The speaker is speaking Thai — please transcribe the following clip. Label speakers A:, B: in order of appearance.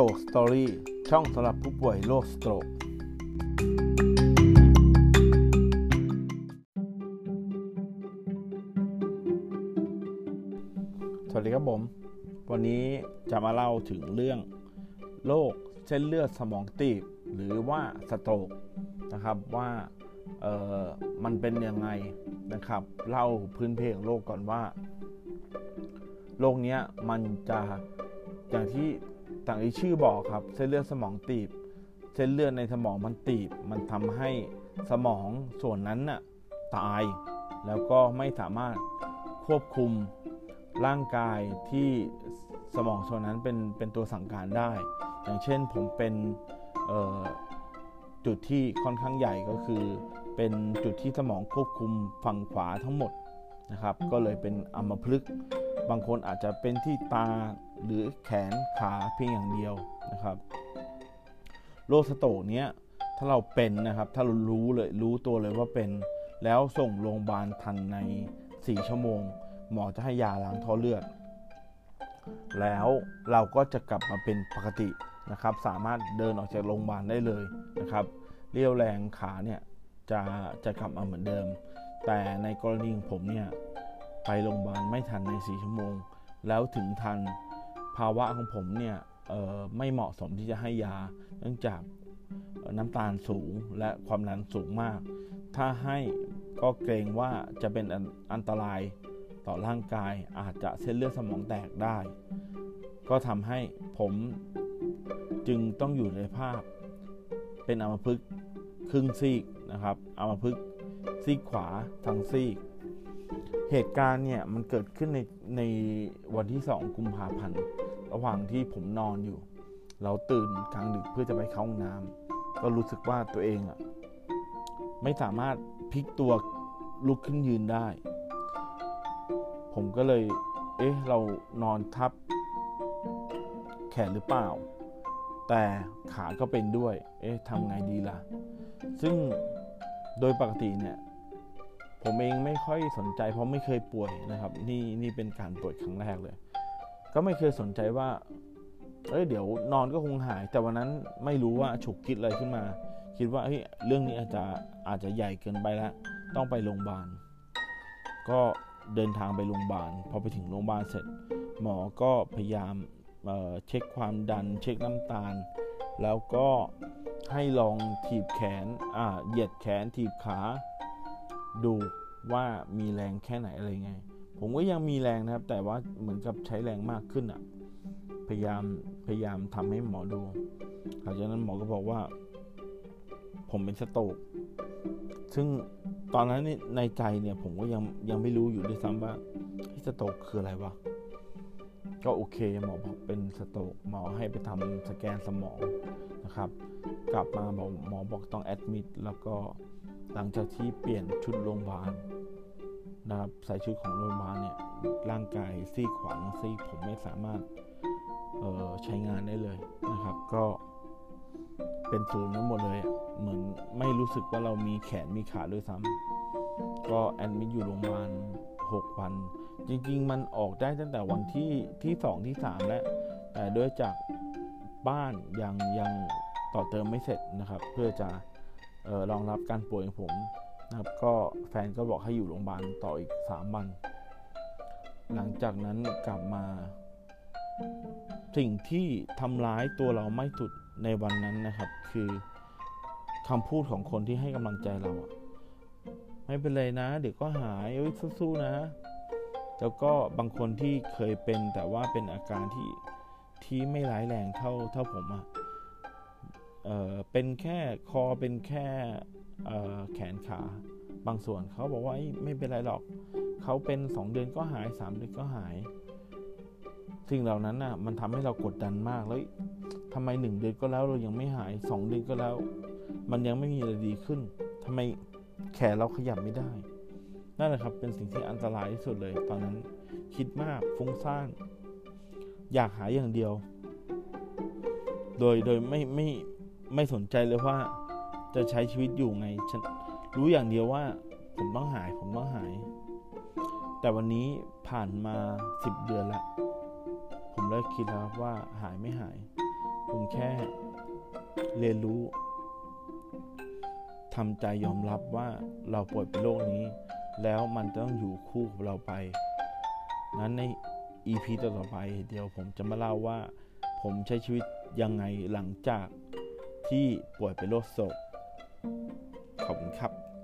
A: โตกสตอรี่ช่องสำหรับผู้ป่วยโรคสโตรก สวัสดีครับผม วันนี้จะมาเล่าถึงเรื่องโรคเส้นเลือดสมองตีบ หรือว่าสโตรกนะครับว่าเออมันเป็นยังไงนะครับ เล่าพื้นเพของโรคก่อนว่าโรคนี้มันจะอย่างที่ ต่างที่ชื่อบอกครับ เส้นเลือดสมองตีบ เส้นเลือดในสมองมันตีบ มันทำให้สมองส่วนนั้นน่ะตาย แล้วก็ไม่สามารถควบคุมร่างกายที่สมองส่วนนั้นเป็นเป็นตัวสั่งการได้ อย่างเช่นผมเป็นจุดที่ค่อนข้างใหญ่ก็คือ เป็นจุดที่สมองควบคุมฝั่งขวาทั้งหมดนะครับ ก็เลยเป็นอัมพฤกษ์ บางคนอาจจะเป็นที่ตาหรือแขนขาเพียงอย่างเดียวนะครับ โรคสโตกเนี้ยถ้าเราเป็นนะครับ ถ้าเรารู้เลยรู้ตัวเลยว่าเป็น แล้วส่งโรงพยาบาลทันใน 4 ชั่วโมง หมอจะให้ยาล้างท่อเลือด แล้วเราก็จะกลับมาเป็นปกตินะครับ สามารถเดินออกจากโรงพยาบาลได้เลยนะครับ เรี่ยวแรงขาเนี่ยจะจะกลับมาเหมือนเดิม แต่ในกรณีของผมเนี่ย ไปโรงพยาบาลไม่ทันใน 4 ชั่วโมง แล้วถึงทันภาวะของผมเนี่ยไม่เหมาะสมที่จะให้ยา เนื่องจากน้ำตาลสูงและความดันสูงมาก ถ้าให้ก็เกรงว่าจะเป็นอันตรายต่อร่างกายอาจจะเส้นเลือดสมองแตกได้ ก็ทำให้ผมจึงต้องอยู่ในภาพ เป็นอัมพฤกษ์ครึ่งซีกนะครับอัมพฤกษ์ซีกขวาทั้งซีก เหตุการณ์เนี่ยมันเกิดขึ้นในในวันที่สองกุมภาพันธ์ ระหว่างที่ผมนอนอยู่ เราตื่นกลางดึกเพื่อจะไปเข้าห้องน้ำก็รู้สึกว่าตัวเองอะไม่สามารถพลิกตัวลุกขึ้นยืนได้ ผมก็เลย เอ๊ะ เรานอนทับ แขนหรือเปล่า แต่ขาก็เป็นด้วย เอ๊ะทำไงดีล่ะ ซึ่งโดยปกติเนี่ย ผมเองไม่ค่อยสนใจ เพราะไม่เคยป่วยนะครับ นี่นี่เป็นการป่วยครั้งแรกเลย ก็ไม่เคยสนใจว่าเอ้ยเดี๋ยวนอนก็คงหาย แต่วันนั้นไม่รู้ว่าฉุกคิดอะไรขึ้นมา คิดว่าเฮ้ยเรื่องนี้อาจจะอาจจะใหญ่เกินไปแล้วต้องไปโรงพยาบาล ก็เดินทางไปโรงพยาบาล พอไปถึงโรงพยาบาลเสร็จ หมอก็พยายามเเช็คความดัน เช็คน้ำตาล แล้วก็ให้ลองถีบแขนอ่าเหยียดแขนถีบขา ดูว่ามีแรงแค่ไหนอะไรไง ผมก็ยังมีแรงนะครับ แต่ว่าเหมือนกับใช้แรงมากขึ้นอะ่ะ พยายามพยายามทำให้หมอดูหลังจากนั้นหมอก็บอกว่า ผมเป็นสโตกซึ่งตอนนั้นในใจเนี่ย ผมก็ยังยังไม่รู้อยู่ด้วยซ้ำว่าสโตกคืออะไรวะก็โอเคหมอบอกเป็นสโตกหมอให้ไปทำสแกนสมองนะครับ กลับมาบอกหมอบอกต้องแอดมิดแล้วก็ หลังจากที่เปลี่ยนชุดโรงพยาบาลนะครับใส่ชุดของโรงพยาบาลเนี่ยร่างกายซีขวาซีผมไม่สามารถใช้งานได้เลยนะครับ ก็เป็นศูนย์ทั้งหมดเลย เหมือนไม่รู้สึกว่าเรามีแขนมีขาด้วยซ้ำก็แอดมิดอยู่โรงพยาบาล6วัน จริง ๆ มันออกได้ตั้งแต่วันที่ที่2ที่3แล้วแต่ด้วยจากบ้านยังยังต่อเติมไม่เสร็จนะครับ เพื่อจะ รองรับการป่วยของผมนะครับก็แฟนก็บอกให้อยู่โรงพยาบาลต่ออีก 3 วัน หลังจากนั้นกลับมา สิ่งที่ทำร้ายตัวเราไม่สุดในวันนั้นนะครับ คือคำพูดของคนที่ให้กำลังใจเราอะไม่เป็นไรนะ เดี๋ยวก็หายเอ้ยสู้ๆนะ แล้วก็บางคนที่เคยเป็นแต่ว่าเป็นอาการที่ที่ไม่ร้ายแรงเท่าเท่าผมอะ เออเป็นแค่คอเป็นแค่แขนขาบางส่วนเขาบอกว่าไม่เป็นไรหรอกเขาเป็นสองเดือนก็หายสามเดือนก็หาย สิ่งเหล่านั้นน่ะมันทำให้เรากดดันมากแล้วทำไมหนึ่งเดือนก็แล้วเรายังไม่หายสองเดือนก็แล้ว มันยังไม่มีอะไรดีขึ้นทำไมแขนเราขยับไม่ได้นั่นแหละครับเป็นสิ่งที่อันตรายที่สุดเลย ตอนนั้นคิดมากฟุ้งซ่านอยากหายอย่างเดียว โดยโดยไม่ไม่ ไม่สนใจเลยว่าจะใช้ชีวิตอยู่ไงฉันรู้อย่างเดียวว่า ผมต้องหาย ผมต้องหาย แต่วันนี้ผ่านมาสิบเดือนละผมเลิกคิดแล้วว่าหายไม่หาย ผมแค่เรียนรู้ทำใจยอมรับว่าเราป่วยเป็นโรคนี้ แล้วมันต้องอยู่คู่กับเราไป นั้นใน EP ต่อๆไป เดี๋ยวผมจะมาเล่าว่า ผมใช้ชีวิตยังไงหลังจาก ที่ป่วยเป็นโรคโศกขอบคุณครับ